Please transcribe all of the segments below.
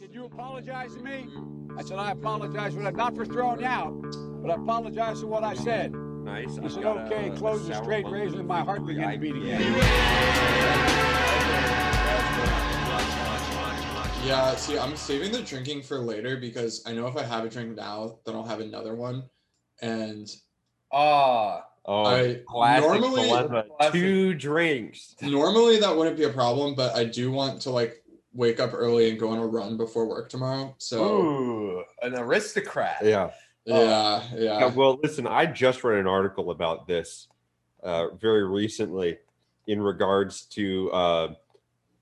Did you apologize to me? I said, I apologize for that, not for throwing you out, but I apologize for what I said. Nice. He said, okay, a close the straight monkey razor, and my heart with began to beat again. Yeah, see, I'm saving the drinking for later because I know if I have a drink now, then I'll have another one. And Ah, Oh, I- classic normally- Two drinks. normally that wouldn't be a problem, but I do want to like wake up early and go on a run before work tomorrow. So ooh, an aristocrat. Yeah. yeah, Uh, yeah. well, listen, I just read an article about this uh, very recently in regards to uh,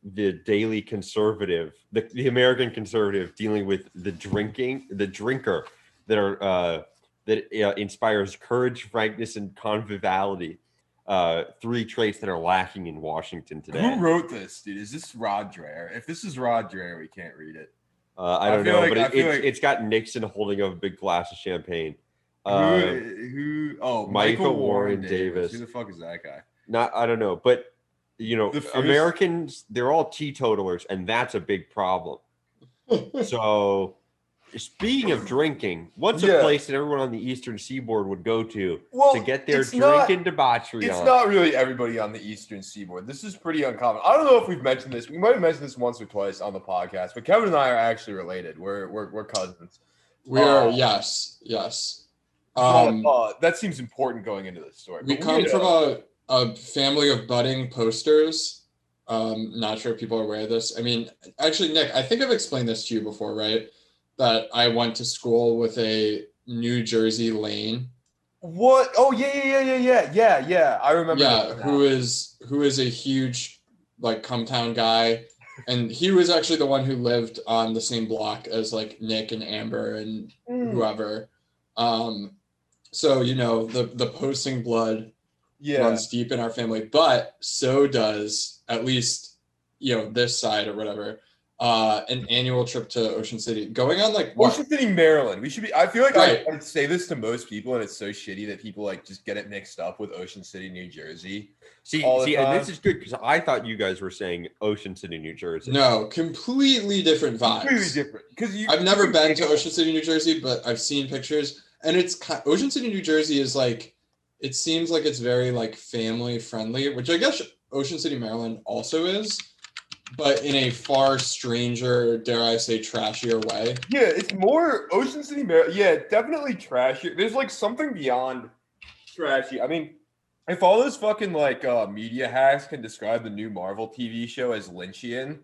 the Daily Conservative, the, the American Conservative, dealing with the drinking, the drinker that are uh, that uh, inspires courage, frankness, and conviviality. Uh, three traits that are lacking in Washington today. Who wrote this, dude? Is this Rod Dreher? If this is Rod Dreher, we can't read it. Uh, I I don't feel know, like- but it, it's, like... it's got Nixon holding up a big glass of champagne. who, Uh, who? Oh, Michael Michael, Warren Warren Davis. Davis. Who the fuck is that guy? not I don't know, but you know, The first- Americans they're all teetotalers, and that's a big problem. so, speaking of drinking, what's a place that everyone on the Eastern Seaboard would go to Well, to get their it's not- drinking debauchery It's on? not really everybody on the Eastern Seaboard. This is pretty uncommon. I don't know if we've mentioned this. We might have mentioned this once or twice on the podcast, but Kevin and I are actually related. We're we're, we're cousins. we are uh, yes, yes. But, Um uh, that seems important going into this story. we But come had from a- a, a family of budding posters. Um, not sure if people are aware of this. I mean, actually, Nick, I think I've explained this to you before, right? That I went to school with a New Jersey lane. what? Oh yeah yeah yeah yeah yeah yeah yeah. I remember. yeah, who is who is a huge like Cum Town guy. And he was actually the one who lived on the same block as like Nick and Amber and Mm, whoever. Um, so you know the the posting blood yeah. runs deep in our family, but so does at least you know this side or whatever. Uh, an annual trip to Ocean City, going on like what? Ocean City, Maryland. We should be. I feel like Right. I, I say this to most people, and it's so shitty that people like just get it mixed up with Ocean City, New Jersey. see, all the see, and this is good because I thought you guys were saying Ocean City, New Jersey. No, completely different vibes. Completely different. Because. I've never been to Ocean City, New Jersey, but I've seen pictures, and it's Ocean City, New Jersey is like, it seems like it's very like family friendly, which I guess Ocean City, Maryland also is, but in a far stranger, dare I say, trashier way. Yeah, it's more Ocean City, Maryland. Yeah, definitely trashy. There's like something beyond trashy. I mean, if all those fucking like uh, media hacks can describe the new Marvel TV show as Lynchian,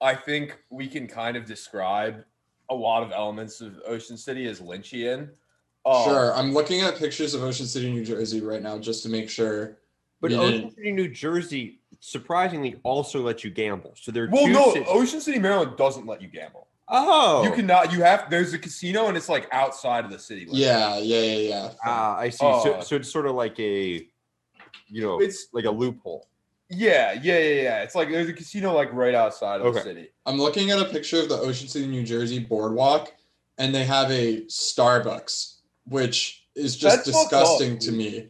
I think we can kind of describe a lot of elements of Ocean City as Lynchian. Uh, Sure, I'm looking at pictures of Ocean City, New Jersey right now just to make sure. But Ocean didn't- City, New Jersey, surprisingly also lets you gamble. So there are Well, two no, cities- Ocean City, Maryland doesn't let you gamble. Oh, You cannot. You have. There's a casino, and it's like outside of the city. limits. Yeah, yeah, yeah, yeah. Ah, I see. so, Oh. so it's sort of like a, you know, It's like a loophole. yeah, yeah, yeah, yeah. It's like there's a casino like right outside of the city. I'm looking at a picture of the Ocean City, New Jersey boardwalk, and they have a Starbucks, which is just That's disgusting to me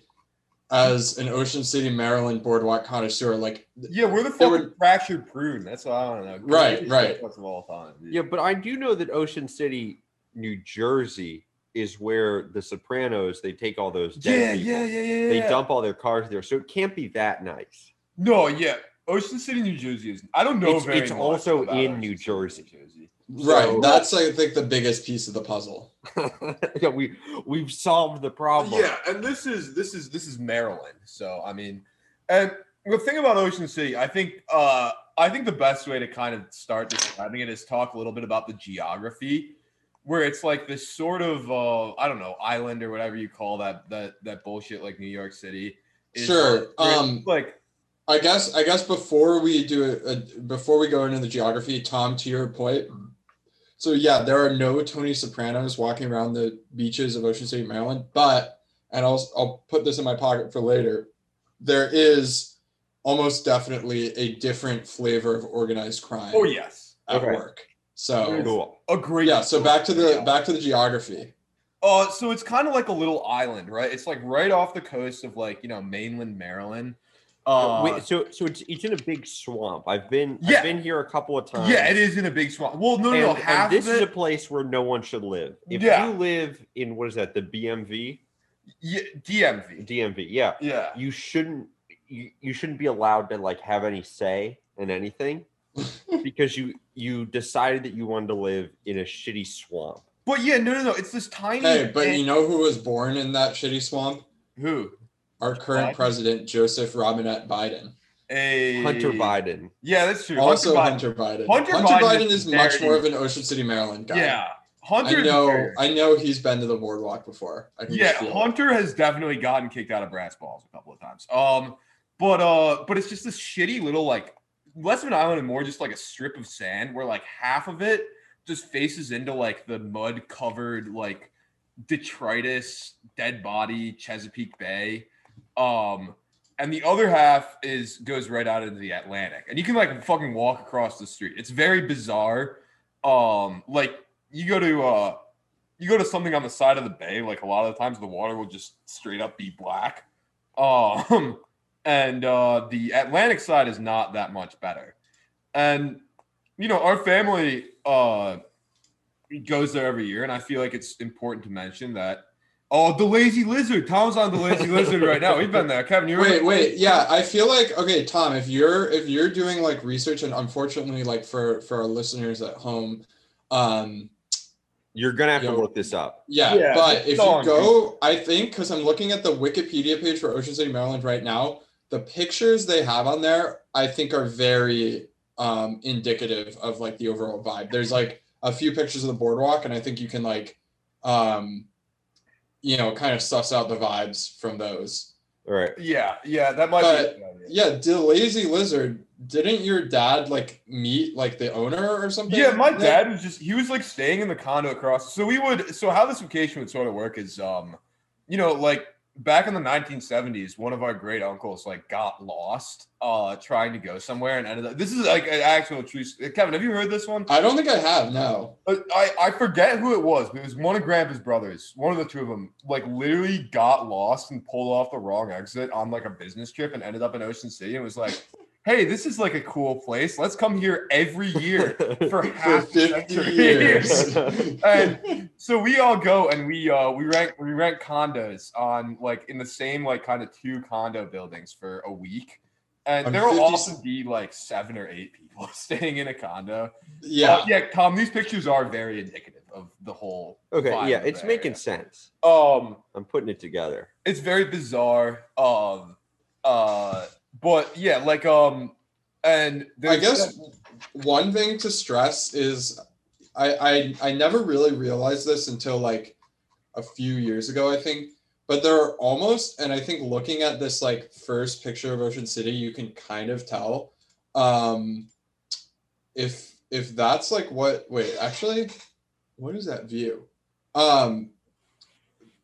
as an Ocean City, Maryland boardwalk connoisseur. Like, Yeah, we're the They were- fractured prune. That's what I don't know. Right, right. Of all time. dude. Yeah, but I do know that Ocean City, New Jersey, is where the Sopranos they take all those. dead Yeah, people. yeah, yeah, yeah. They yeah. dump all their cars there, so it can't be that nice. No, yeah. Ocean City, New Jersey is. I don't know. It's- very it's much also about in Ocean New City, Jersey. Right. So- That's, I think, the biggest piece of the puzzle. yeah, we we've solved the problem. Yeah, and this is this is this is Maryland. So I mean, and the thing about Ocean City, I think uh I think the best way to kind of start describing it is talk a little bit about the geography, where it's like this sort of uh I don't know island or whatever you call that that that bullshit like New York City. is, Sure, where it's um, like I guess I guess before we do it, uh, before we go into the geography, Tom, to your point. So yeah, there are no Tony Sopranos walking around the beaches of Ocean City, Maryland. But and I'll I'll put this in my pocket for later. There is almost definitely a different flavor of organized crime oh yes, at Okay. work. So cool. a great yeah, so back to the Yeah. back to the geography. Uh, so it's kind of like a little island, right? It's like right off the coast of like you know mainland Maryland. Uh, Wait, so so it's it's in a big swamp. I've been Yeah. I've been here a couple of times. yeah, it is in a big swamp. Well, no, no, And, no. Half this of is a place where no one should live. If Yeah. you live in what is that, the BMV? yeah, DMV. DMV, yeah. Yeah. You shouldn't you, you shouldn't be allowed to like have any say in anything because you you decided that you wanted to live in a shitty swamp. But yeah, no, no, no. It's this tiny. Hey, but and- you know who was born in that shitty swamp? who? Our current Biden? president, Joseph Robinette Biden. A Hunter Biden. Yeah, that's true. Also, Hunter Hunter Biden. Hunter Hunter, Biden Biden, is is much more of an Ocean City, Maryland guy. Yeah, Hunter. I know. I know he's been to the boardwalk before. I can yeah, just feel it. Hunter has definitely gotten kicked out of brass balls a couple of times. Um, but uh, but it's just this shitty little like less of an island and more just like a strip of sand where like half of it just faces into like the mud covered like detritus dead body Chesapeake Bay. Um, and the other half is goes right out into the Atlantic, and you can like fucking walk across the street. It's very bizarre. Um, like you go to uh you go to something on the side of the bay, like a lot of the times the water will just straight up be black. Um, and uh, the Atlantic side is not that much better. And you know, our family uh goes there every year, and I feel like it's important to mention that. Oh, the lazy lizard! Tom's on the lazy lizard right now. We've been there, Kevin. You Wait, wait, yeah. I feel like okay, Tom. If you're if you're doing like research, and unfortunately, like for for our listeners at home, um, You're gonna have to Yo. look this up. yeah. Yeah, but if on you go, I think because I'm looking at the Wikipedia page for Ocean City, Maryland right now, the pictures they have on there, I think, are very um indicative of like the overall vibe. There's like a few pictures of the boardwalk, and I think you can like, um, you know, kind of suss out the vibes from those. Right. Yeah, yeah, that might But- be. a good idea. Yeah, the lazy lizard. Didn't your dad like meet like the owner or something? Yeah, my dad was just he was like staying in the condo across. So we would so how this vacation would sort of work is um, you know, like back in the 1970s, one of our great uncles like got lost uh trying to go somewhere and ended up this is like an actual true Kevin, have you heard this one? I don't think I have. No. Uh, I, I forget who it was, but it was one of Grandpa's brothers. One of the two of them, like literally got lost and pulled off the wrong exit on like a business trip and ended up in Ocean City and was like, "Hey, this is like a cool place. Let's come here every year for For half a century." years. And so we all go and we uh we rent we rent condos on like in the same like kind of two condo buildings for a week. And there will 50 often be like seven or eight people staying in a condo. yeah. Uh, yeah, Tom, these pictures are very indicative of the whole. Okay, vibe yeah, it's making area. sense. Um, I'm putting it together. it's very bizarre. Um, uh, but yeah, like um, and I there's- guess one thing to stress is I, I I never really realized this until like a few years ago, I think. But there are almost, and I think looking at this like first picture of Ocean City, you can kind of tell. Um if if that's like what wait, actually, what is that view? Um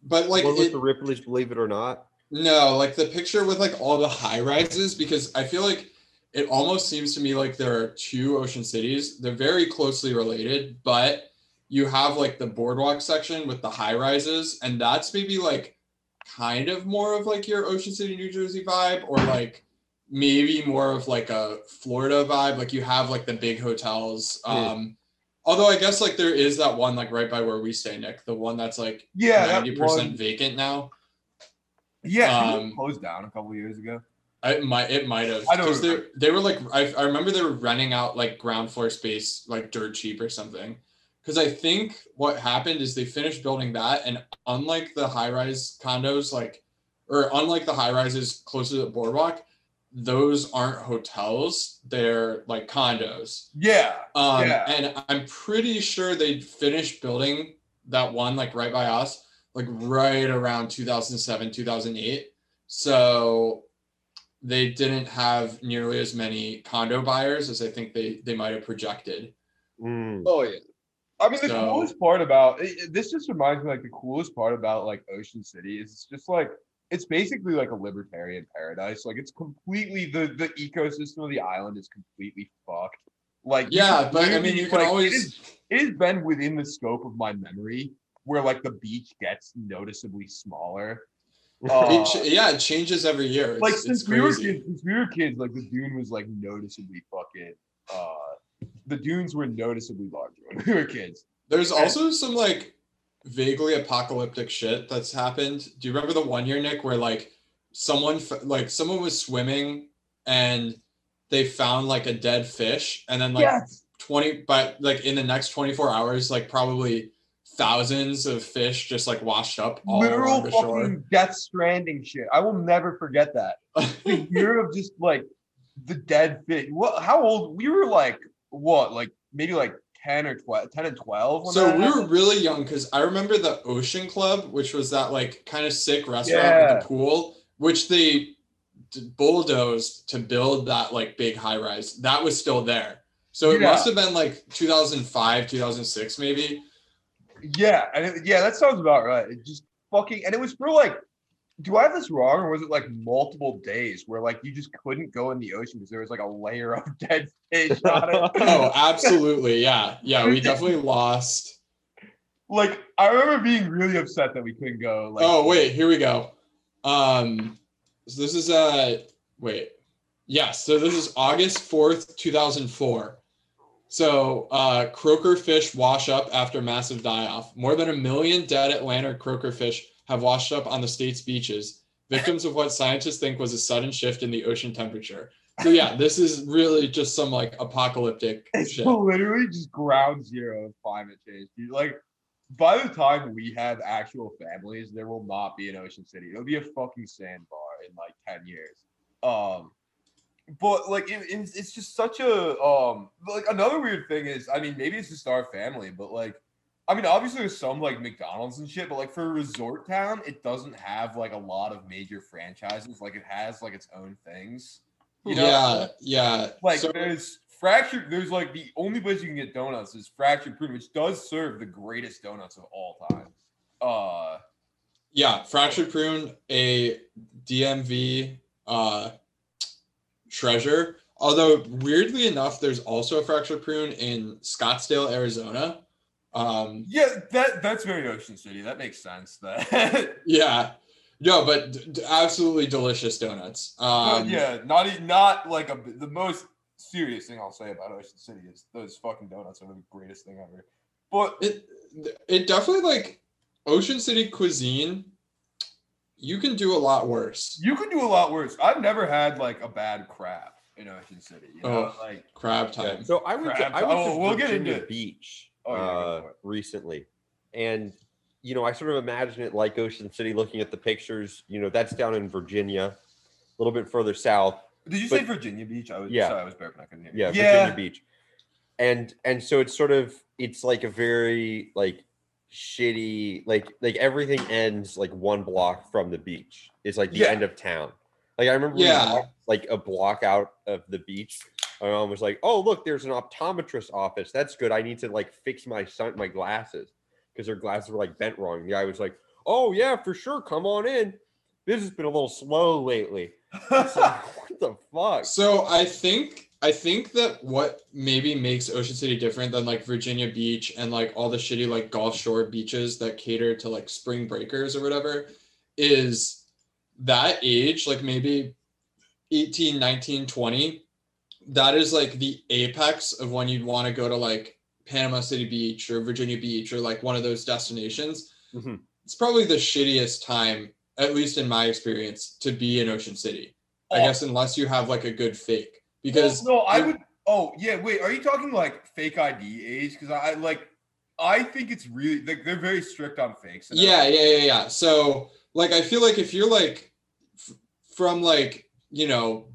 but like One with it, the Ripley's, believe it or not. No, like the picture with like all the high rises, because I feel like it almost seems to me like there are two ocean cities. They're very closely related, but you have like the boardwalk section with the high rises, and that's maybe like kind of more of like your Ocean City, New Jersey vibe, or like maybe more of like a Florida vibe. Like you have like the big hotels. Um, although I guess like there is that one like right by where we stay, Nick, the one that's like yeah, ninety percent vacant now. Yeah, um, closed down a couple of years ago. I it might it might have I don't they they were like I, I remember they were renting out like ground floor space like dirt cheap or something. Because I think what happened is they finished building that, and unlike the high rise condos, like or unlike the high rises closer to the boardwalk, those aren't hotels; they're like condos. Yeah, Um, Yeah. and I'm pretty sure they finished building that one like right by us, like right around 2007, 2008. So they didn't have nearly as many condo buyers as I think they they might have projected. Mm. Oh yeah. I mean, the So- coolest part about it, it- this just reminds me like the coolest part about like Ocean City is it's just like it's basically like a libertarian paradise. Like it's completely the the ecosystem of the island is completely fucked. Like Yeah, but I mean, you can like, always is- it has been within the scope of my memory where like the beach gets noticeably smaller. Uh, It yeah, it changes every year. It's, like since we were kids, since we were kids, like the dune was like noticeably fucking. Uh, the dunes were noticeably larger when we were kids. There's also some like vaguely apocalyptic shit that's happened. Do you remember the one year, Nick, where like someone like someone was swimming and they found like a dead fish, and then like yes, 20 but like in the next 24 hours like probably thousands of fish just like washed up all literal along the fucking shore Death Stranding shit. I will never forget that. The year of just like the dead fish. What? How old? We were like what? Like maybe like ten or 12, 10 and twelve. When so that we were really young because i remember the ocean club which was that like kind of sick restaurant Yeah. with the pool which they bulldozed to build that like big high rise that was still there so it Yeah. must have been like 2005 2006 maybe Yeah, and it, yeah, that sounds about right. It just fucking, and it was for like, do I have this wrong, or was it like multiple days where like you just couldn't go in the ocean because there was like a layer of dead fish on it? oh absolutely yeah yeah we definitely lost like I remember being really upset that we couldn't go. Like, oh wait, here we go. Um, so this is uh wait, yes. So this is August fourth, two thousand four. So uh, croaker fish wash up after massive die off. More than a million dead Atlantic croaker fish have washed up on the state's beaches, victims of what scientists think was a sudden shift in the ocean temperature. So yeah, this is really just some like apocalyptic It's shit. literally just ground zero of climate change. Dude. Like, by the time we have actual families, there will not be an Ocean City. It'll be a fucking sandbar in like ten years. Um, but like, it, it's, it's just such a um. Like another weird thing is, I mean, maybe it's just our family, but like, I mean, obviously there's some like McDonald's and shit, but like for a resort town, it doesn't have like a lot of major franchises. Like, it has like its own things. You know? yeah, yeah. Like So- there's fractured. There's like the only place you can get donuts is Fractured Prune, which does serve the greatest donuts of all time. Uh, Yeah, fractured prune, a DMV uh treasure. Although weirdly enough, there's also a fractured prune in Scottsdale, Arizona. Um, yeah, that that's very Ocean City. That makes sense. That. yeah, no, but d- absolutely delicious donuts. Um, yeah, not not like a the most serious thing I'll say about Ocean City is those fucking donuts are the greatest thing ever. But it it definitely like Ocean City cuisine. You can do a lot worse. you can do a lot worse. I've never had like a bad crab in Ocean City. You know, Oh. like Crab Yeah, time. So I went to, Crabs. I went Oh, to we'll get into- Beach Oh, yeah, uh, recently, and you know I sort of imagine it like Ocean City. Looking at the pictures, you know that's down in Virginia, a little bit further south. did you but- say Virginia Beach? I was Yeah. sorry, I was burping. I couldn't hear. you. Yeah, yeah. Virginia Beach, and and so it's sort of it's like a very like shitty like like everything ends like one block from the beach. It's like the Yeah. end of town. Like I remember Yeah. walked, like a block out of the beach. My mom was like, "Oh, look, there's an optometrist office. That's good. I need to like fix my son my glasses because her glasses were like bent wrong." The guy was like, "Oh yeah, for sure. Come on in. This has been a little slow lately." Like, what the fuck? So I think I think that what maybe makes Ocean City different than like Virginia Beach and like all the shitty like Gulf Shore beaches that cater to like spring breakers or whatever is that age like maybe 18 19 20 that is like the apex of when you'd want to go to like Panama City Beach or Virginia Beach or like one of those destinations Mhm. it's probably the shittiest time at least in my experience to be in Ocean City I Oh. guess unless you have like a good fake because Well, no, I would. Oh yeah, wait. Are you talking like fake ID age? Because I, like. I think it's really like they're very strict on fakes. yeah yeah yeah yeah so like i feel like if you're like f- from like you know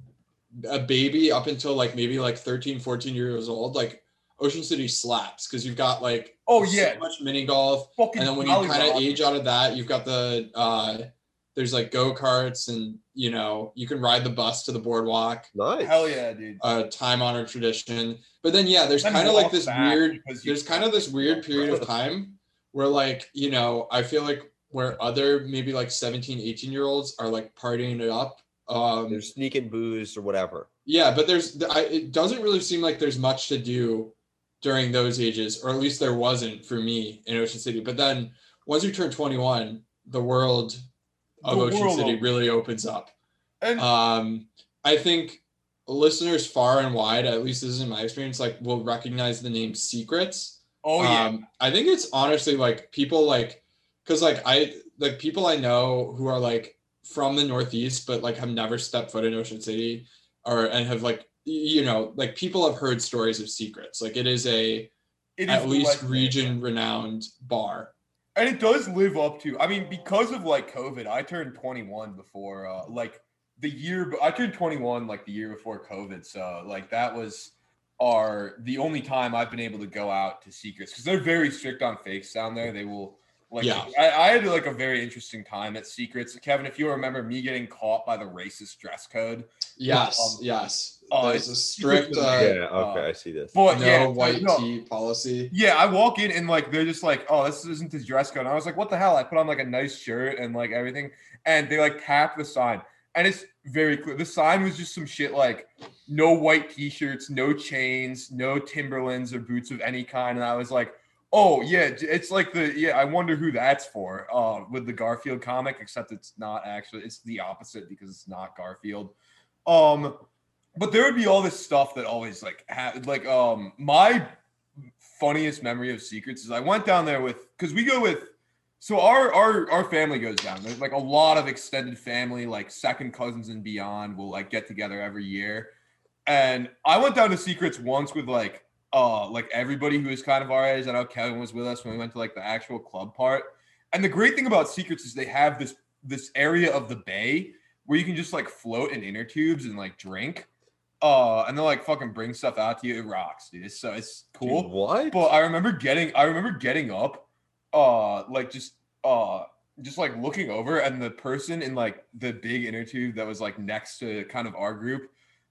a baby up until like maybe like 13 14 years old like ocean city slaps because you've got like Oh yeah so much mini golf fucking. and then when you kind of age out of that you've got the uh there's like go-karts and you know you can ride the bus to the boardwalk Nice. Hell yeah, dude. a time honored tradition but then yeah there's kind of like this weird there's kind of this weird period of time where like you know i feel like where other maybe like 17 18 year olds are like partying it up um They're sneaking booze or whatever. yeah but there's I, it doesn't really seem like there's much to do during those ages or at least there wasn't for me in ocean city but then once you turn 21 the world of The Ocean City opens. really opens up. And Um, I think listeners far and wide, at least this is in my experience, like will recognize the name Seacrets. oh yeah, Um, I think it's honestly like people like, cause like I like people I know who are like from the Northeast, but like have never stepped foot in Ocean City, or and have like you know like people have heard stories of Seacrets. Like it is a it at least region renowned bar. And it does live up to. I mean, because of like COVID, I turned 21 before, uh, like the year. I turned 21 like the year before COVID, so like that was our the only time I've been able to go out to Seacrets because they're very strict on fakes down there. They will. Like Yeah. I, I had like a very interesting time at Seacrets. Kevin, if you remember me getting caught by the racist dress code. Yes, Um, yes. uh, There's a it's- strict yeah, uh, okay, I see this. But no yeah, white no. tee policy. Yeah, I walk in and like they're just like, oh, this isn't the dress code. And I was like, what the hell? I put on like a nice shirt and like everything, and they like tap the sign, and it's very clear. The sign was just some shit like no white t-shirts, no chains, no Timberlands or boots of any kind, and I was like, oh yeah, it's like the yeah. I wonder who that's for. Uh, with the Garfield comic, except it's not actually. It's the opposite because it's not Garfield. Um, but there would be all this stuff that always like had like um my funniest memory of Seacrets is I went down there with because we go with so our our our family goes down. There's like a lot of extended family, like second cousins and beyond, will like get together every year. And I went down to Seacrets once with like uh like everybody who was kind of our age. I know Kevin was with us when we went to like the actual club part. And the great thing about Seacrets is they have this this area of the bay where you can just like float in inner tubes and like drink. Uh, and they'll like fucking bring stuff out to you. It rocks, dude. It's so it's cool. Dude, what? But I remember getting I remember getting up, uh, like just uh just like looking over and the person in like the big inner tube that was like next to kind of our group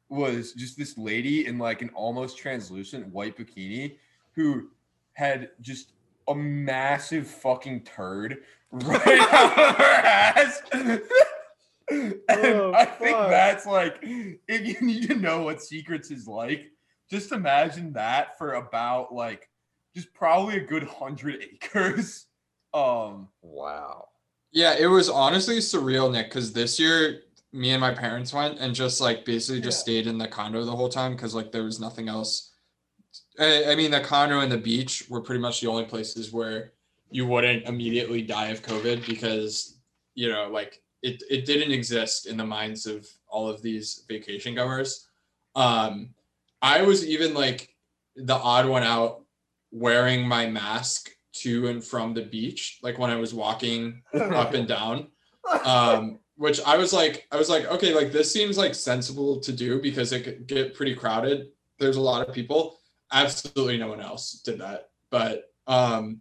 was just this lady in like an almost translucent white bikini who had just a massive fucking turd right out of her ass. and Oh, I think fuck. that's like if you need to know what Seacrets is like, just imagine that for about like just probably a good hundred acres. Um wow. Yeah, it was honestly surreal, Nick, because this year me and my parents went and just like basically just Yeah. stayed in the condo the whole time because like there was nothing else. I, I mean, the condo and the beach were pretty much the only places where you wouldn't immediately die of COVID because you know, like it it didn't exist in the minds of all of these vacation goers. Um, I was even like the odd one out wearing my mask to and from the beach, like when I was walking up and down. Um, which I was like, I was like, okay, like this seems like sensible to do because it could get pretty crowded. There's a lot of people. Absolutely no one else did that. But um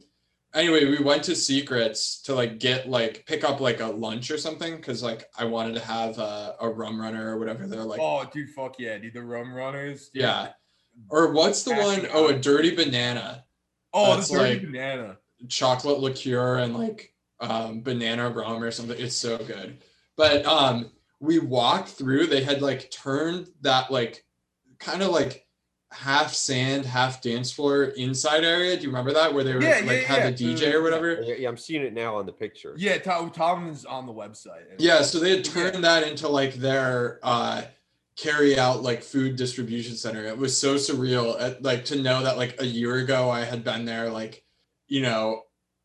anyway, we went to Seacrets to like get like pick up like a lunch or something because like I wanted to have a, a rum runner or whatever. They're like, oh dude, fuck yeah, dude. The rum runners. dude. yeah. Or what's the one? Passing Oh, a dirty banana. Oh, That's the dirty like- banana. chocolate liqueur and like um, banana rum or something. It's so good. But um, we walked through. They had like turned that like kind of like half sand, half dance floor inside area. Do you remember that where they were Yeah, like yeah, had yeah. the DJ or whatever? Yeah, yeah, I'm seeing it now on the picture. Yeah, Tom, Tom is on the website. Yeah, so they had turned that into like their uh carry out like food distribution center. It was so surreal uh, like to know that like a year ago I had been there like you know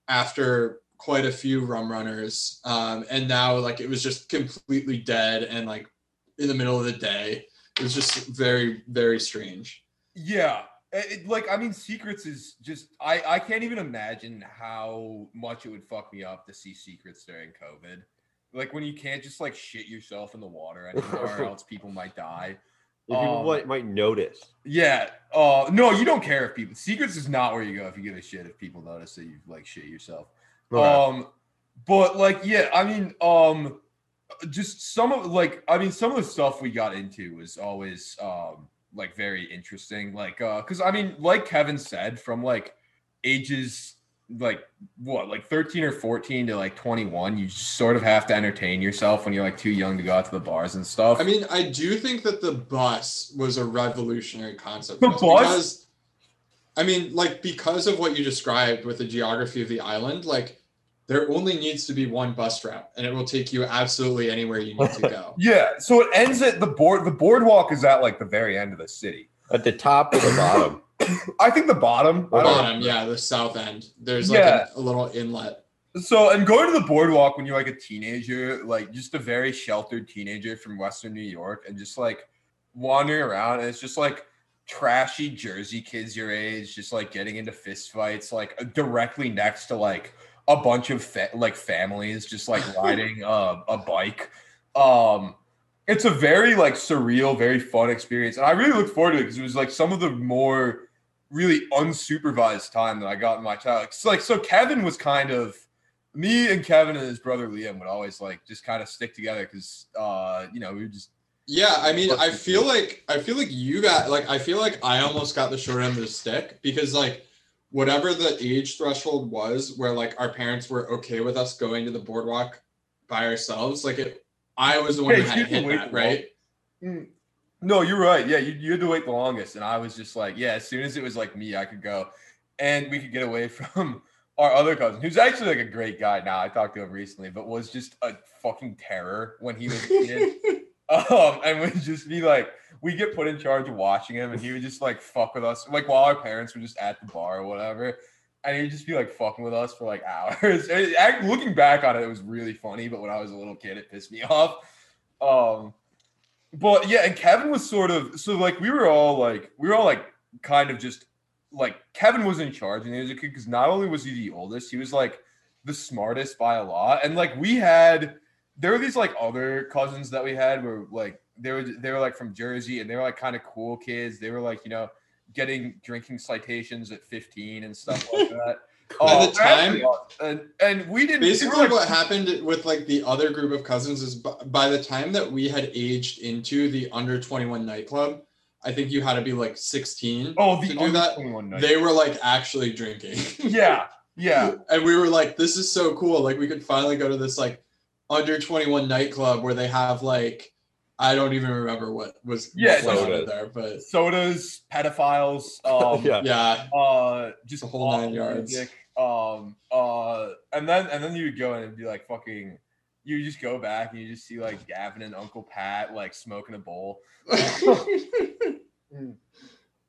after quite a few rum runners um and now like it was just completely dead and like in the middle of the day. It was just very very strange. Yeah. It, it- like I mean, Seacrets is just I I can't even imagine how much it would fuck me up to see Seacrets during COVID. Like when you can't just like shit yourself in the water anymore, or else people might die. Yeah, people Um, might, might notice. Yeah. Uh no, you don't care if people Seacrets is not where you go if you give a shit if people notice that you like shit yourself. Um, but like, yeah, I mean, um, just some of like, I mean, some of the stuff we got into was always um like very interesting. Like, uh, because I mean, like Kevin said, from like ages like what, like 13 or 14 to like 21, you just sort of have to entertain yourself when you're like too young to go out to the bars and stuff. I mean, I do think that the bus was a revolutionary concept. The bus? Because, I mean, like because of what you described with the geography of the island, like there only needs to be one bus route, and it will take you absolutely anywhere you need to go. Yeah, so it ends at the board. The boardwalk is at like the very end of the city. At the top or the bottom? I think the bottom. I don't know. Bottom, yeah, the south end. There's like Yeah. a, a little inlet. So, and going to the boardwalk when you're like a teenager, like just a very sheltered teenager from Western New York, and just like wandering around, and it's just like trashy Jersey kids your age, just like getting into fistfights, like directly next to like a bunch of fa- like families just like riding uh, a bike. Um, it's a very like surreal, very fun experience, and I really look forward to it because it was like some of the more really unsupervised time that I got in my childhood. It's like so Kevin was kind of me and Kevin and his brother Liam would always like just kind of stick together because uh you know we were just Yeah, I mean, I feel like I feel like you got like I feel like I almost got the short end of the stick because like whatever the age threshold was where like our parents were okay with us going to the boardwalk by ourselves, like it I was the one Yeah, who had to hit wait that, right? Mm. No, you're right. Yeah, you, you had to wait the longest. And I was just like, yeah, as soon as it was like me, I could go. And we could get away from our other cousin, who's actually like a great guy now. I talked to him recently, but was just a fucking terror when he was a kid. um, and would just be like, we get put in charge of watching him, and he would just like fuck with us, like while our parents were just at the bar or whatever. And he'd just be like fucking with us for like hours. Looking back on it, it was really funny, but when I was a little kid, it pissed me off. Um, but yeah, and Kevin was sort of so like we were all like we were all like kind of just like Kevin was in charge when he was a kid because not only was he the oldest, he was like the smartest by a lot, and like we had there were these like other cousins that we had were like they were they were like from Jersey and they were like kind of cool kids. They were like you know getting drinking citations at 15 and stuff like that. By the Oh, time- uh, and and we didn't we Basically, like, what happened with like the other group of cousins is b- by the time that we had aged into the under 21 nightclub, I think you had to be like 16 oh to do that. They were like actually drinking. yeah yeah and we were like, this is so cool. Like we could finally go to this like under 21 nightclub where they have like I don't even remember what was Yeah, what soda. there, but sodas, pedophiles, um, yeah. yeah. uh, just The whole nine awful yards. music, Um, uh, and then and then you would go in and be like fucking. You just go back and you just see like Gavin and Uncle Pat like smoking a bowl.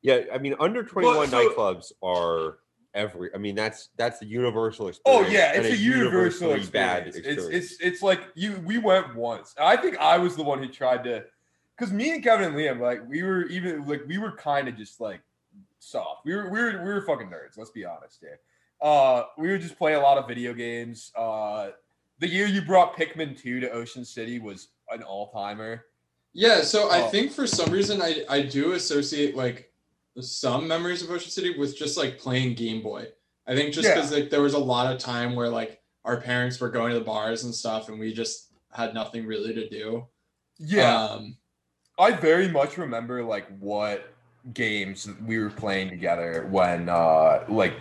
Yeah, I mean, under 21 so- nightclubs are every. I mean, that's that's the universal experience. Oh yeah, it's a universal universally bad experience. It's experience. it's it's like you. We went once. I think I was the one who tried to, because me and Kevin and Liam, like we were even like we were kind of just like soft. We were we were we were fucking nerds. Let's be honest here. Uh, we would just play a lot of video games. Uh, the year you brought Pikmin two to Ocean City was an all timer. Yeah, so I Oh. think for some reason I I do associate like some memories of Ocean City with just like playing Game Boy. I think just Yeah. because like there was a lot of time where like our parents were going to the bars and stuff, and we just had nothing really to do. Yeah, Um, I very much remember like what games we were playing together when uh like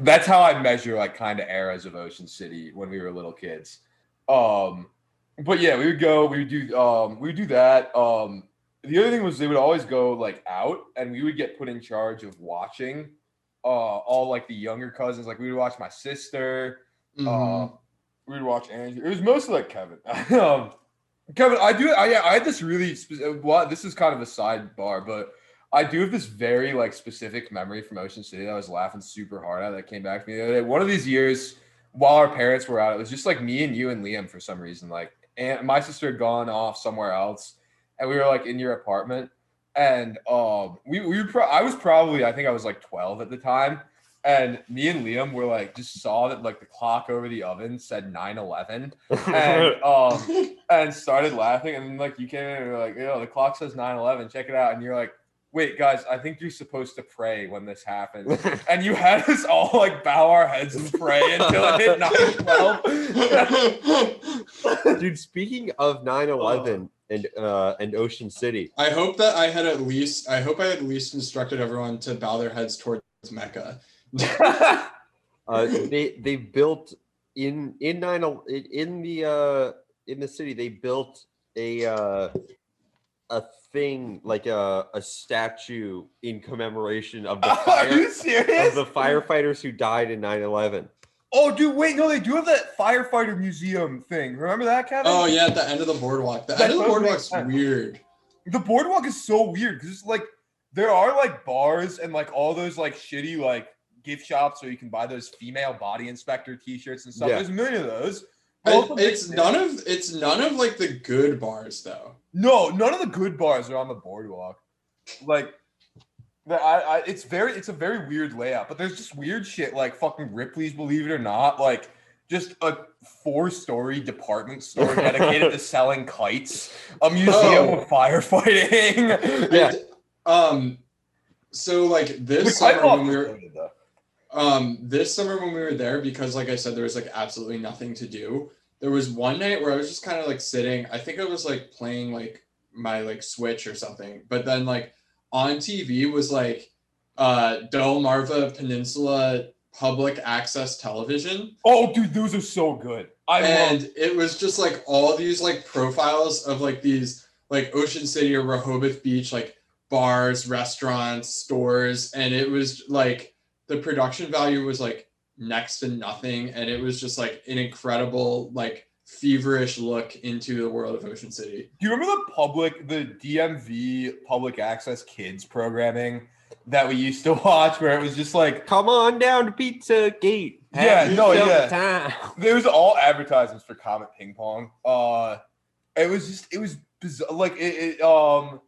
that's how I measure like kind of eras of Ocean City when we were little kids. Um but yeah, we would go, we would do um we would do that. Um the other thing was they would always go like out and we would get put in charge of watching uh all like the younger cousins. Like we would watch my sister, mhm. uh, we would watch Andrew. It was mostly like Kevin. um, Kevin, I do. I, yeah, I had this really. Spe- well, this is kind of a sidebar, but I do have this very like specific memory from Ocean City that I was laughing super hard at that came back to me the other day. One of these years, while our parents were out, it was just like me and you and Liam for some reason. Like, and my sister had gone off somewhere else, and we were like in your apartment, and um, we we were pro- I was probably I think I was like twelve at the time, and me and Liam were like just saw that like the clock over the oven said 9-11 and um and started laughing and then like you came in and were like yo the clock says 9-11 check it out and you're like wait guys i think you're supposed to pray when this happens and you had us all like bow our heads and pray until it hit 9-12 Dude, speaking of 9/11 and uh and Ocean City, I hope that I had at least I hope I had at least instructed everyone to bow their heads towards Mecca. uh, they they built in in nine el- in- in the uh in the city they built a uh a thing like a a statue in commemoration of the are fire you of the firefighters who died in 9/11. Oh, dude, wait, no, they do have that firefighter museum thing. Remember that, Kevin? Oh yeah, at the end of the boardwalk. The That end of the boardwalk's weird. The boardwalk is so weird because it's like there are like bars and like all those like shitty like gift shops where you can buy those female body inspector T-shirts and stuff. Yeah. There's a million of those. It- it's thing- none of it's none of like the good bars though. No, none of the good bars are on the boardwalk. Like, the, I, I, it's very, it's a very weird layout. But there's just weird shit like fucking Ripley's, believe it or not, like just a four-story department store dedicated to selling kites, a museum Oh. of firefighting. Yeah. Um. So like this kite summer when we were loaded, um this summer when we were there because like I said there was like absolutely nothing to do. There was one night where I was just kind of like sitting. I think I was like playing like my like Switch or something. But then like on TV was like uh Delmarva Peninsula public access television. Oh, dude, those are so good. I and love. it was just like all these like profiles of like these like Ocean City or Rehoboth Beach like bars, restaurants, stores, and it was like the production value was like next to nothing, and it was just like an incredible like feverish look into the world of Ocean City. Do you remember the public, the DMV public access kids programming that we used to watch, where it was just like Come on down to Pizza Gate. Yeah, Have no, yourself a yeah. time. There was all advertisements for Comet Ping Pong. Uh, it was just it was bizarre. Like it, it um.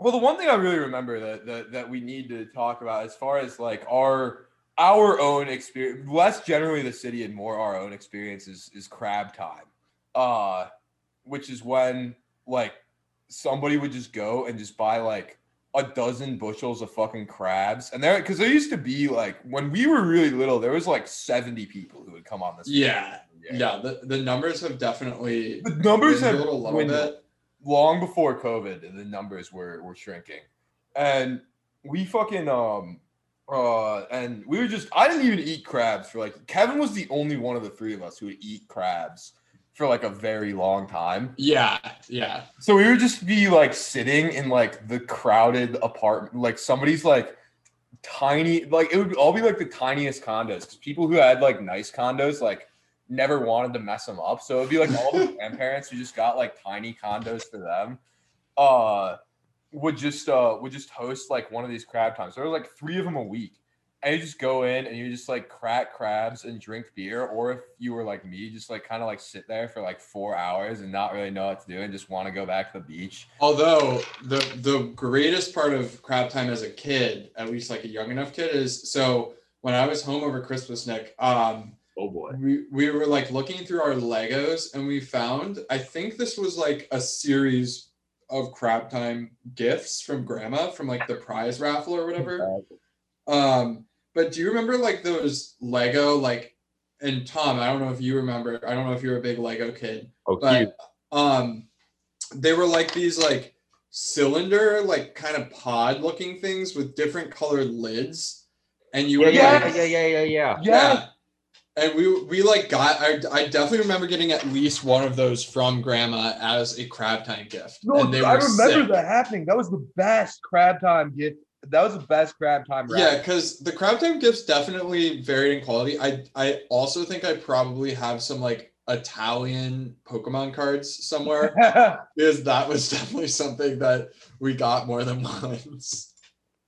Well, the one thing I really remember that, that that we need to talk about as far as like our our own experience, less generally the city and more our own experience is is crab time. Uh, which is when like somebody would just go and just buy like a dozen bushels of fucking crabs, and there because there used to be like when we were really little, there was like seventy people who would come on this. Yeah, Yeah, the, the numbers have definitely The numbers have a little bit. long before COVID, the numbers were were shrinking, and we fucking um uh and we were just I didn't even eat crabs for like Kevin was the only one of the three of us who would eat crabs for like a very long time. Yeah, yeah. So we would just be like sitting in like the crowded apartment, like somebody's like tiny, like it would all be like the tiniest condos because people who had like nice condos like never wanted to mess them up. So it'd be like all the grandparents who just got like tiny condos for them, uh, would just uh would just host like one of these crab times. There were like three of them a week. And you just go in and you just like crack crabs and drink beer, or if you were like me, just like kind of like sit there for like four hours and not really know what to do and just want to go back to the beach. Although the the greatest part of crab time as a kid, at least like a young enough kid, is so when I was home over Christmas, Nick, um, Oh boy. we, we were like looking through our Legos and we found, I think this was like a series of crab time gifts from grandma from like the prize raffle or whatever. Um, but do you remember like those Lego like and Tom, I don't know if you remember, I don't know if you're a big Lego kid, Oh, cute. but um they were like these like cylinder like kind of pod looking things with different colored lids and you Yeah, would yeah, like yeah, yeah, yeah, yeah. yeah and we we like got I, I definitely remember getting at least one of those from grandma as a crab time gift and they were sick. happening. That was the best crab time gift. That was the best crab time. yeah because the crab time gifts definitely varied in quality i i also think i probably have some like italian pokemon cards somewhere because that was definitely something that we got more than once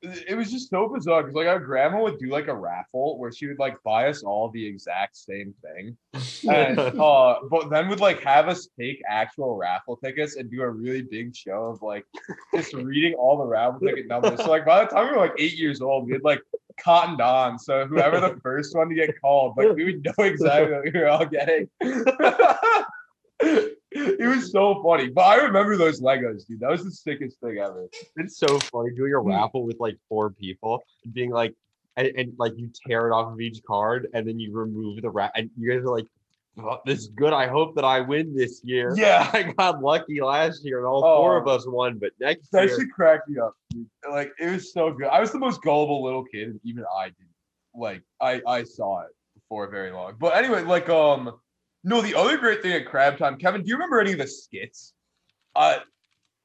it was just so bizarre because like our grandma would do like a raffle where she would like buy us all the exact same thing. And uh but then would like have us take actual raffle tickets and do a really big show of like just reading all the raffle ticket numbers. So like by the time we were like eight years old we had like cottoned on. So whoever the first one to get called like we would know exactly what we were all getting it was so funny but i remember those legos dude that was the sickest thing ever It's so funny doing a raffle with like four people, being like, and, and like you tear it off of each card, and then you remove the wrap, and you guys are like, "Oh, "This is good. I hope that I win this year." yeah I got lucky last year, and all four of Oh. us won. But next That year, shit cracked me up. Dude. Like it was so good. I was the most gullible little kid, and even I did. Like I I saw it before very long. But anyway, like um, no, the other great thing at Crab Time, Kevin, do you remember any of the skits? Uh,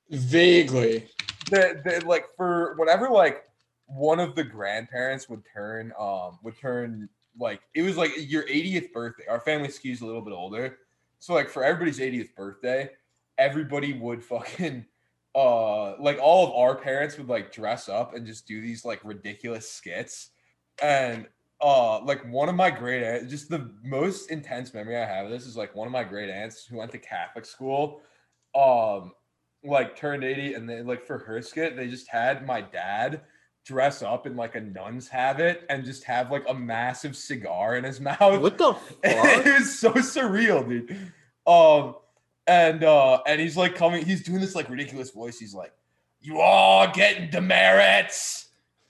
vaguely that that like for whenever like one of the grandparents would turn um would turn like it was like your 80th birthday. Our family skews a little bit older, so like for everybody's 80th birthday, everybody would fucking uh like all of our parents would like dress up and just do these like ridiculous skits and uh like one of my great aunts just the most intense memory i have of this is like one of my great aunts who went to catholic school um like turned 80 and then like for her skit they just had my dad dress up in like a nun's habit and just have like a massive cigar in his mouth What the it fuck? was so surreal, dude. Um, and uh, and he's like coming, he's doing this like ridiculous voice. He's like, "You all getting demerits?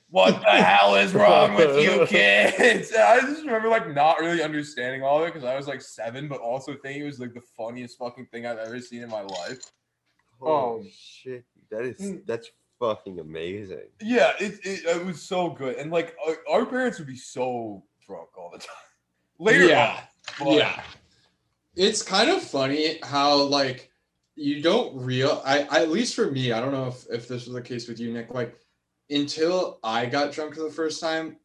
What the hell is wrong with you kids?" And I just remember like not really understanding all of it because I was like seven, but also thinking it was like the funniest fucking thing I've ever seen in my life. Oh um, shit, that is mm. that's fucking amazing. Yeah, it, it, it was so good, and like our, our parents would be so drunk all the time. Later, yeah, on, but- yeah. It's kind of funny how like you don't real I, I at least for me, I don't know if, if this was the case with you, Nick. Like until I got drunk for the first time,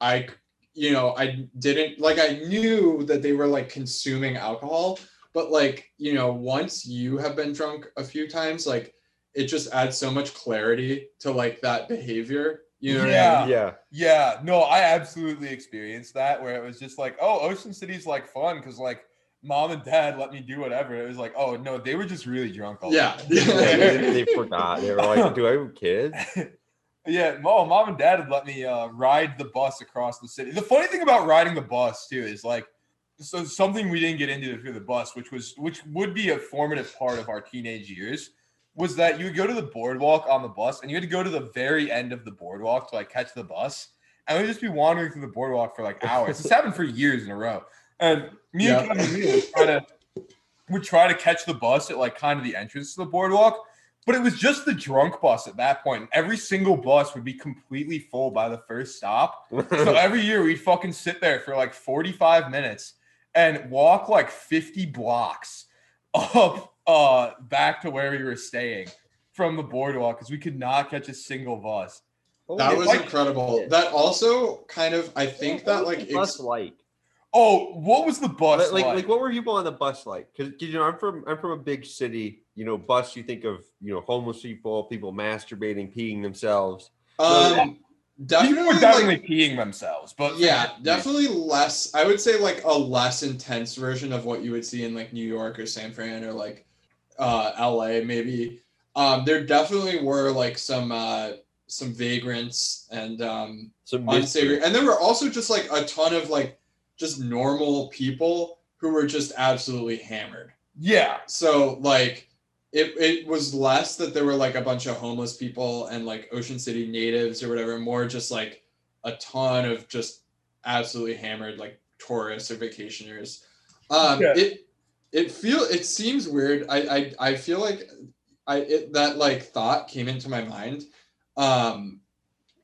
I, you know, I didn't like I knew that they were like consuming alcohol, but like, you know, once you have been drunk a few times, like it just adds so much clarity to like that behavior. You know what I Yeah. mean? Yeah. Yeah, no, I absolutely experienced that where it was just like, oh, Ocean City's like fun because like mom and dad let me do whatever. It was like, oh no, they were just really drunk all the Yeah. time. they, they forgot. They were like, "Do I have kids?" yeah, oh, mom and dad had let me uh, ride the bus across the city. The funny thing about riding the bus too is like, so something we didn't get into through the bus, which was which would be a formative part of our teenage years, was that you would go to the boardwalk on the bus, and you had to go to the very end of the boardwalk to like catch the bus, and we'd just be wandering through the boardwalk for like hours. this happened for years in a row, and me yeah. and Kevin would try to would try to catch the bus at like kind of the entrance to the boardwalk. But it was just the drunk bus at that point. Every single bus would be completely full by the first stop. So every year we'd fucking sit there for like 45 minutes and walk like 50 blocks up uh back to where we were staying from the boardwalk because we could not catch a single bus. That It was might- incredible. That also kind of I think that like ex- bus like. Oh, what was the bus Like, like, like? like, what were people on the bus like? Because you know, I'm from I'm from a big city. You know, bus. You think of you know homeless people, people masturbating, peeing themselves. um definitely, People were like- definitely peeing themselves, but yeah, definitely less. I would say like a less intense version of what you would see in like New York or San Fran or like uh LA maybe. Um there definitely were like some uh some vagrants and um Some unsavory and there were also just like a ton of like just normal people who were just absolutely hammered. Yeah, so like it, it was less that there were like a bunch of homeless people and like ocean city natives or whatever more just like a ton of just absolutely hammered like tourists or vacationers um Yeah. it it feel it seems weird i i, I feel like i it, that like thought came into my mind um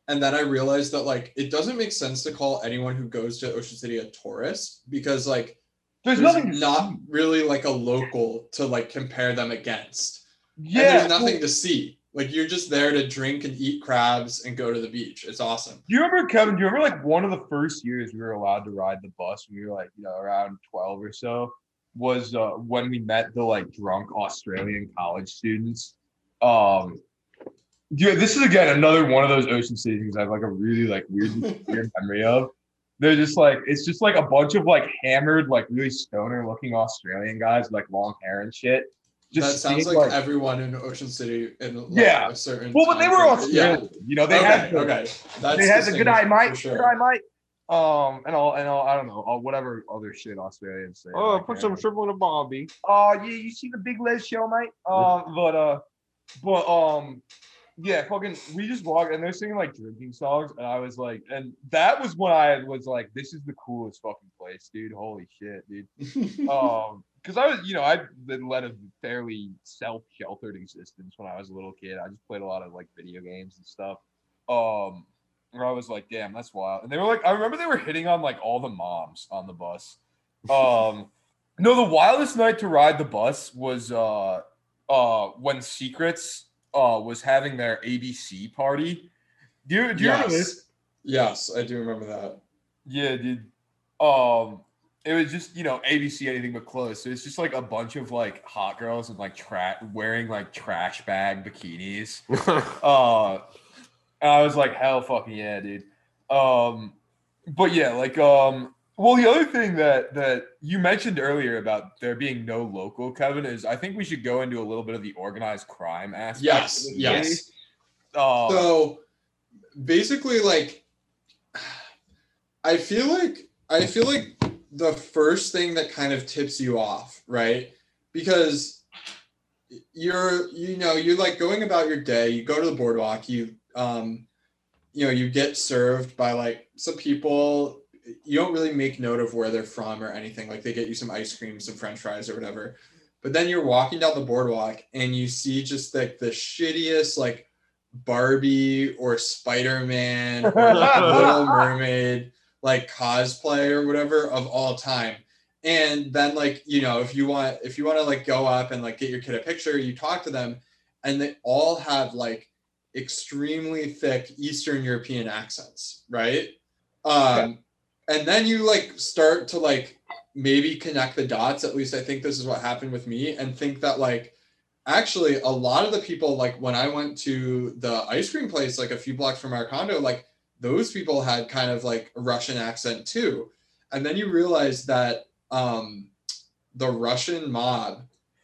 and then i realized that like it doesn't make sense to call anyone who goes to ocean city a tourist because like there's, there's nothing. not see. really like a local to like compare them against. And Yeah, there's nothing to see. Like you're just there to drink and eat crabs and go to the beach. It's awesome. Do you remember, Kevin? Do you remember like one of the first years we were allowed to ride the bus we were like, you know, around 12 or so? Was uh, when we met the like drunk Australian college students. Um, yeah, this is again another one of those ocean city things I have like a really like weird weird memory of. They're just like it's just like a bunch of like hammered, like really stoner looking Australian guys with like long hair and shit. that sounds seeing, like, everyone in Ocean City in like Yeah. a certain well, but they were frame. Yeah. You know, they okay, had the- okay. That's they had the good eye, distinguishable mate. for sure. Good eye, mate. Um, and all, and all, I don't know, all, whatever other shit Australians say. Oh, like, put some uh, shrimp on a bobby. Oh yeah, you see the big Les show, mate. Um, but uh, but um, yeah, fucking, we just walked and they're singing like drinking songs, and I was like, and that was when I was like, this is the coolest fucking place, dude. Holy shit, dude. Um, because I was, you know, I've been led a fairly self-sheltered existence when I was a little kid. I just played a lot of like video games and stuff. Um, where I was like, damn, that's wild. And they were like, I remember they were hitting on like all the moms on the bus. Um, no, the wildest night to ride the bus was uh uh when Seacrets uh was having their ABC party. Do you do you remember this? yes. yes, I do remember that. Yeah, dude. um, it was just you know ABC anything but close. So it's just like a bunch of like hot girls and like tra- wearing like trash bag bikinis. Uh, and I was like, hell fucking yeah, dude. Um, but yeah, like um, well, the other thing that that you mentioned earlier about there being no local Kevin is I think we should go into a little bit of the organized crime aspect. Yes, yes. Um, So basically, like, I feel like I feel like the first thing that kind of tips you off, right? Because you're, you know, you're like going about your day. You go to the boardwalk. You, um, you know, you get served by like some people. You don't really make note of where they're from or anything. Like they get you some ice cream, some French fries, or whatever. But then you're walking down the boardwalk and you see just like the shittiest like Barbie or Spider Man or Little Mermaid like cosplay or whatever of all time. And then like you know if you want if you want to like go up and like get your kid a picture, you talk to them, and they all have like extremely thick Eastern European accents, right? Um, and then you like start to like maybe connect the dots. At least I think this is what happened with me, and think that like actually a lot of the people like when I went to the ice cream place like a few blocks from our condo, like those people had kind of like a Russian accent too. And then you realize that um, the Russian mob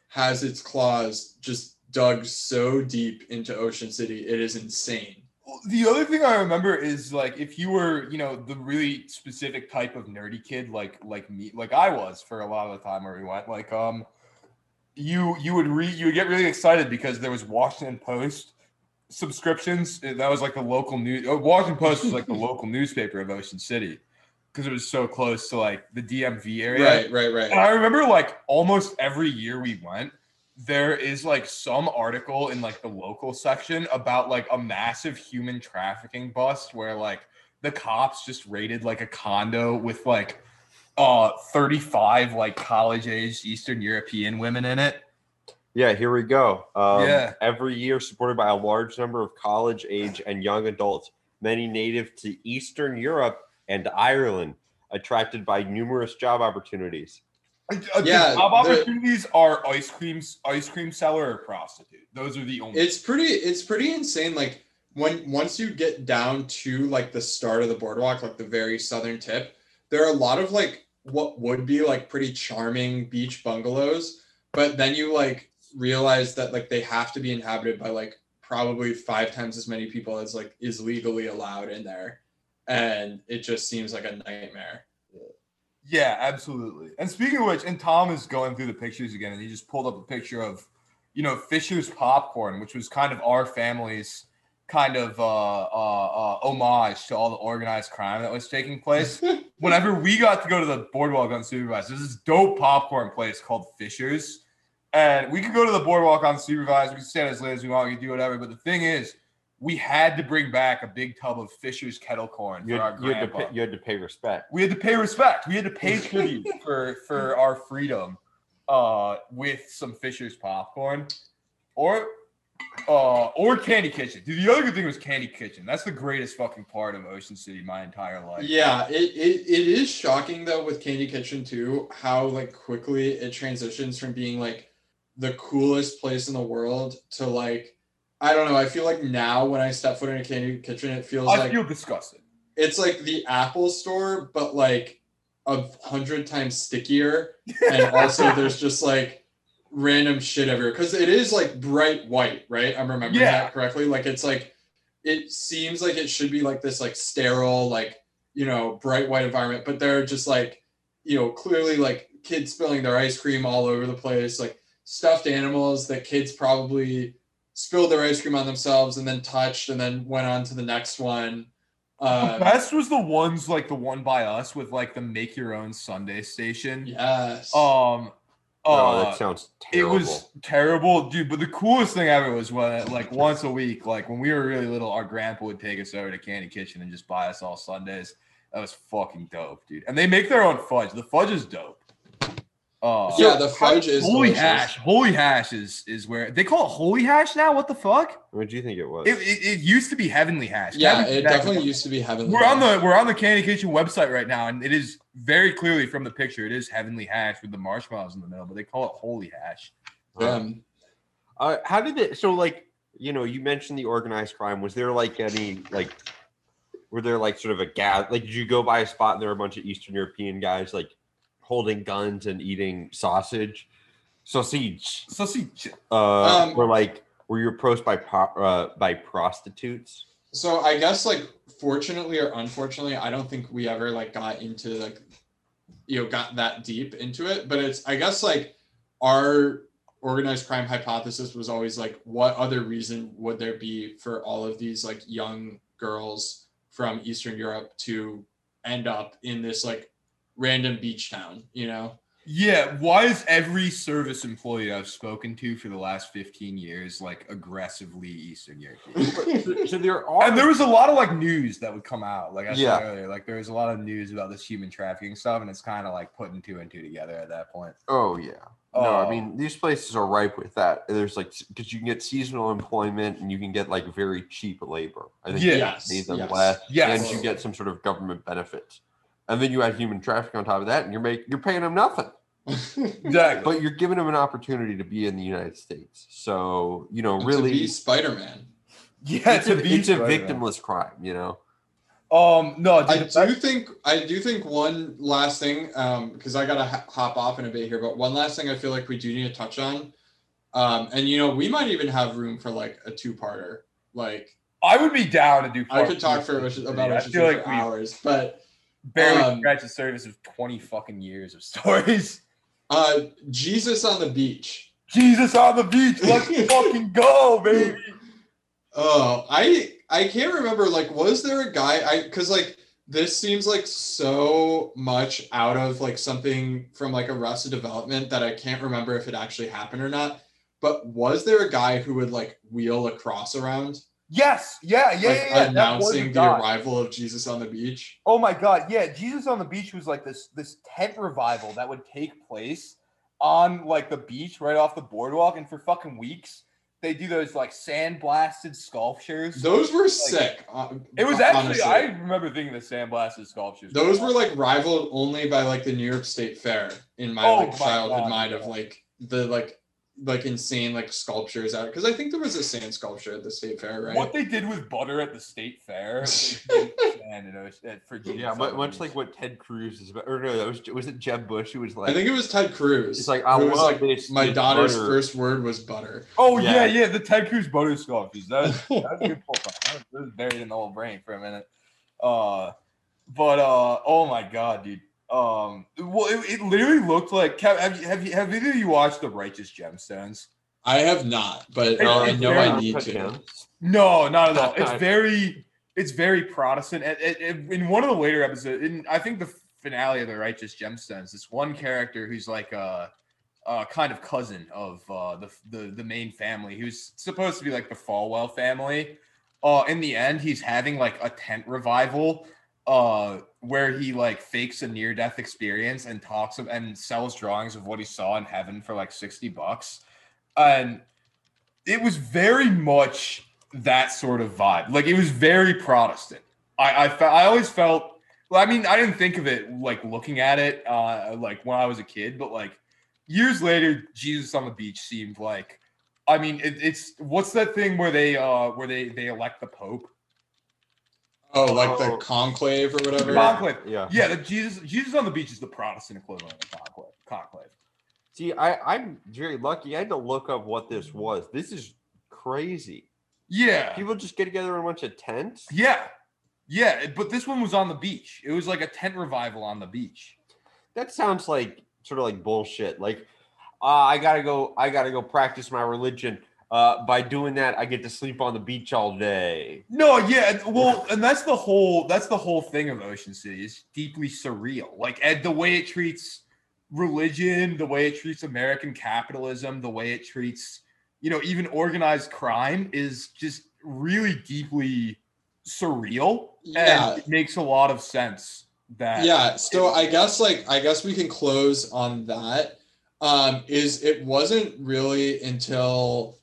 has its claws just dug so deep into Ocean City. It is insane. The other thing I remember is like if you were, you know, the really specific type of nerdy kid like like me, like I was for a lot of the time where we went, like um you you would read you would get really excited because there was Washington Post subscriptions. That was like the local news oh, Washington Post was like the local newspaper of Ocean City because it was so close to like the DMV area. Right, right, right. And I remember like almost every year we went, there is like some article in like the local section about like a massive human trafficking bust where like the cops just raided like a condo with like uh 35 like college age Eastern European women in it. Yeah, here we go. Um, Yeah. Every year, supported by a large number of college age and young adults, many native to Eastern Europe and Ireland, attracted by numerous job opportunities. Uh, the Yeah, job the- opportunities are ice creams, ice cream seller or prostitute. Those are the only it's pretty it's pretty insane like when once you get down to like the start of the boardwalk like the very southern tip there are a lot of like what would be like pretty charming beach bungalows but then you like realize that like they have to be inhabited by like probably five times as many people as like is legally allowed in there and it just seems like a nightmare Yeah, absolutely. And speaking of which, and Tom is going through the pictures again, and he just pulled up a picture of, you know, Fisher's popcorn, which was kind of our family's kind of uh, uh, uh, homage to all the organized crime that was taking place. Whenever we got to go to the boardwalk unsupervised, there's this dope popcorn place called Fisher's. And we could go to the boardwalk unsupervised. We could stay as late as we want. We could do whatever. But the thing is, we had to bring back a big tub of Fisher's kettle corn for You our had, you, had to grandpa pay, you had to pay respect. we had to pay respect. We had to pay tribute for for our freedom uh with some Fisher's popcorn or uh or Candy Kitchen. Dude, the other good thing was Candy Kitchen. That's the greatest fucking part of Ocean City my entire life. Yeah, it, it it is shocking though with Candy Kitchen too, how like quickly it transitions from being like the coolest place in the world to like I don't know, I feel like now when I step foot in a Candy Kitchen, it feels like I like feel disgusted. it's like the Apple store, but like a hundred times stickier. And also there's just like random shit everywhere. Cause it is like bright white, right? I'm remembering Yeah. that correctly. Like it's like it seems like it should be like this like sterile, like, you know, bright white environment, but they're just like, you know, clearly like kids spilling their ice cream all over the place, like stuffed animals that kids probably spilled their ice cream on themselves and then touched and then went on to the next one. the Um, best was the ones like the one by us with like the make your own sundae station. yes. Um oh, uh, that sounds terrible. It was terrible, dude. But the coolest thing ever was when, like, once a week, like when we were really little, our grandpa would take us over to Candy Kitchen and just buy us all sundaes. That was fucking dope, dude. And they make their own fudge. The fudge is dope. Uh, yeah, the fudge is holy delicious. hash. Holy hash is is where they call it holy hash now. What the fuck? What do you think it was? It, it, it used to be heavenly hash. Yeah, Heavenly it Hash- definitely used to be heavenly. We're on the we're on the Candy Kitchen website right now, and it is very clearly from the picture. It is heavenly hash with the marshmallows in the middle, but they call it holy hash. Um, Uh, how did it? So, like, you know, you mentioned the organized crime. Was there like any like, were there like sort of a gap? Like, did you go by a spot and there were a bunch of Eastern European guys like holding guns and eating sausage, sausage, sausage, see, uh, Um, or like were you approached by pro- uh, by prostitutes? So I guess like fortunately or unfortunately, I don't think we ever like got into like you know got that deep into it. But it's I guess like our organized crime hypothesis was always like what other reason would there be for all of these like young girls from Eastern Europe to end up in this like random beach town, you know? yeah. Why is every service employee I've spoken to for the last fifteen years like aggressively Eastern European? So, so there are And there was a lot of like news that would come out, like I Yeah. said earlier. Like there was a lot of news about this human trafficking stuff, and it's kind of like putting two and two together at that point. Oh yeah. No, I Oh. mean these places are ripe with that. There's like because you can get seasonal employment and you can get like very cheap labor. I think Yeah. you Yes, pay them yes. less, Yes. and you get some sort of government benefits. And then you add human trafficking on top of that, and you're make you're paying them nothing, Exactly. but you're giving them an opportunity to be in the United States. So you know, to really, be Spider-Man. yeah, it's a, be it's a victimless crime. You know, Um, no, dude, I the fact- do think I do think one last thing, um, because I gotta ha- hop off in a bit here, but one last thing I feel like we do need to touch on, um, and you know we might even have room for like a two-parter. Like I would be down to do. I could talk for of Ocean- this about video. I feel like for we hours, but barely um, scratched the surface of twenty fucking years of stories. uh, Jesus on the beach. Jesus on the beach, let's fucking go, baby. Oh, I I can't remember. Like, was there a guy? I because like this seems like so much out of like something from like Arrested Development that I can't remember if it actually happened or not. But was there a guy who would like wheel a cross around, Yes, yeah, yeah, like yeah. yeah. announcing the God. arrival of Jesus on the beach? Oh my god, yeah, Jesus on the beach was like this this tent revival that would take place on like the beach right off the boardwalk, and for fucking weeks they do those like sandblasted sculptures. Those were sick. uh, it was actually honestly. I remember thinking the sandblasted sculptures. Those were like rivaled only by like the New York State Fair in my Oh like my childhood God, mind of like the like like insane like sculptures out because I think there was a sand sculpture at the state fair, right? What they did with butter at the state fair sand in Ocean- uh, for Jesus yeah, much, much like what Ted Cruz is about. Or no, that was was it Jeb Bush who was like, I think it was Ted Cruz. It's like, I who was like this- my this daughter's butter." first word was butter. Oh yeah, Yeah. yeah, the Ted Cruz butter sculptures. That was, that was a good pull. That was, that was buried in the whole brain for a minute. Uh, but uh, oh my god, dude. Um, well, it, it literally looked like. Kev, have you have you have either of you watched the Righteous Gemstones? I have not, but uh, I know I need to. down. No, not at all. It's very, it's very Protestant. And, and- and in one of the later episodes, in I think the finale of the Righteous Gemstones, this one character who's like a, a kind of cousin of uh, the, the the main family, who's supposed to be like the Falwell family. Uh, in the end, he's having like a tent revival, uh, where he like fakes a near death experience and talks of, and sells drawings of what he saw in heaven for like sixty bucks, and it was very much that sort of vibe. Like it was very Protestant. I I, fe- I always felt. Well, I mean, I didn't think of it like looking at it uh, like when I was a kid, but like years later, Jesus on the beach seemed like. I mean, it, it's what's that thing where they uh where they they elect the pope? Oh, like the Oh. conclave or whatever. Conclave. Yeah. Yeah, the Jesus Jesus on the beach is the Protestant equivalent of conclave. Conclave. See, I, I'm very lucky. I had to look up what this was. This is crazy. Yeah. People just get together in a bunch of tents. Yeah. Yeah, but this one was on the beach. It was like a tent revival on the beach. That sounds like sort of like bullshit. Like, uh, I gotta go. I gotta go practice my religion. Uh, by doing that, I get to sleep on the beach all day. No, yeah, well, and that's the whole that's the whole thing of Ocean City is deeply surreal. Like and the way it treats religion, the way it treats American capitalism, the way it treats, you know, even organized crime is just really deeply surreal. Yeah. And it makes a lot of sense that Yeah, so I guess like I guess we can close on that. um, is it wasn't really until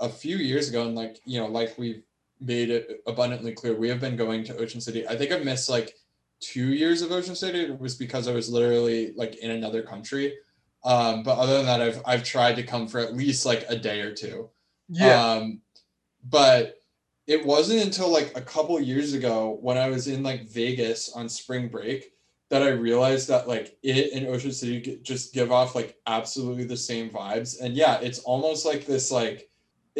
a few years ago, and like you know, like we've made it abundantly clear, we have been going to Ocean City. I think I missed like two years of Ocean City. It was because I was literally like in another country. Um, but other than that, I've I've tried to come for at least like a day or two. Yeah. Um, but it wasn't until like a couple years ago when I was in like Vegas on spring break that I realized that like it and Ocean City just give off like absolutely the same vibes. And yeah, it's almost like this like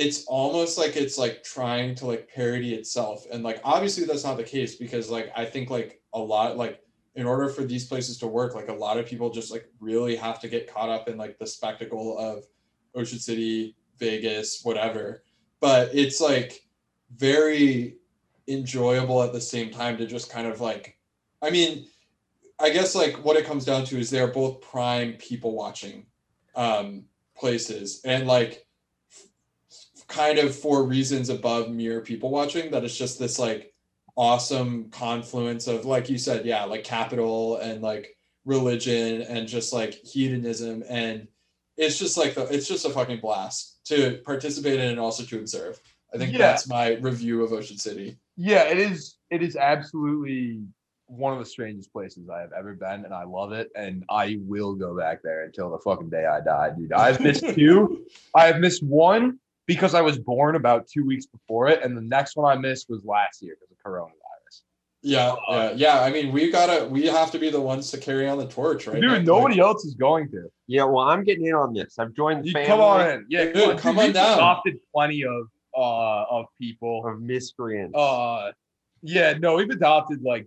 it's almost like it's like trying to like parody itself. And like obviously that's not the case because like I think like a lot like in order for these places to work, like a lot of people just like really have to get caught up in like the spectacle of Ocean City, Vegas, whatever. But it's like very enjoyable at the same time to just kind of like I mean, I guess like what it comes down to is they're both prime people watching um places and like kind of for reasons above mere people watching that it's just this like awesome confluence of like you said yeah like capital and like religion and just like hedonism and it's just like the, it's just a fucking blast to participate in and also to observe i think Yeah. that's my review of ocean city Yeah, it is. It is absolutely one of the strangest places I have ever been, and I love it. And I will go back there until the fucking day I die, dude. I've missed two. I have missed one because I was born about two weeks before it, and the next one I missed was last year because of coronavirus. yeah yeah yeah i mean we gotta we have to be the ones to carry on the torch right Dude, Like- nobody else is going to. Yeah, well, I'm getting in on this. I've joined the family come on in. Yeah, Dude, come on We've down. Adopted plenty of uh of people. of miscreants. Uh, yeah, no, we've adopted like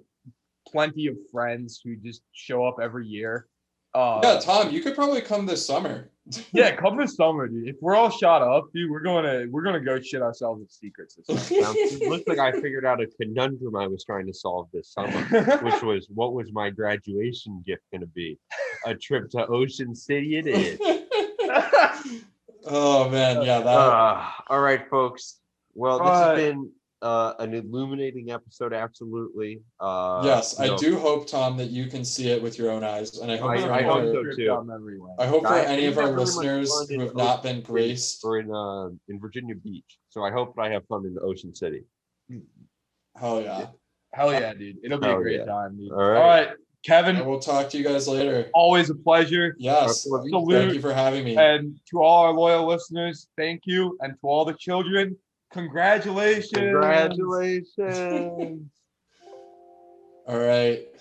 plenty of friends who just show up every year. Uh, yeah tom you could probably come this summer yeah, come this summer, dude. If we're all shot up, dude, we're going to we're going to go shit ourselves with Seacrets. This it looks like I figured out a conundrum I was trying to solve this summer, summer. which was what was my graduation gift going to be? A trip to Ocean City it is. oh man yeah that Uh, all right, folks. Well, this Uh, has been uh, an illuminating episode, absolutely. Uh, yes i know, do hope tom that you can see it with your own eyes and i hope I- for I any hope of so our- too. I hope for I any think of our I really much listeners who have not been Ocean graced Or in uh, in Virginia Beach. So I hope I have fun in Ocean City. hell yeah Hell yeah, dude. It'll be a great yeah. time, dude. All All right. right, Kevin, and we'll talk to you guys later always a pleasure. yes Our thank you for having me And to all our loyal listeners, thank you. And to all the children, congratulations. Congratulations. all right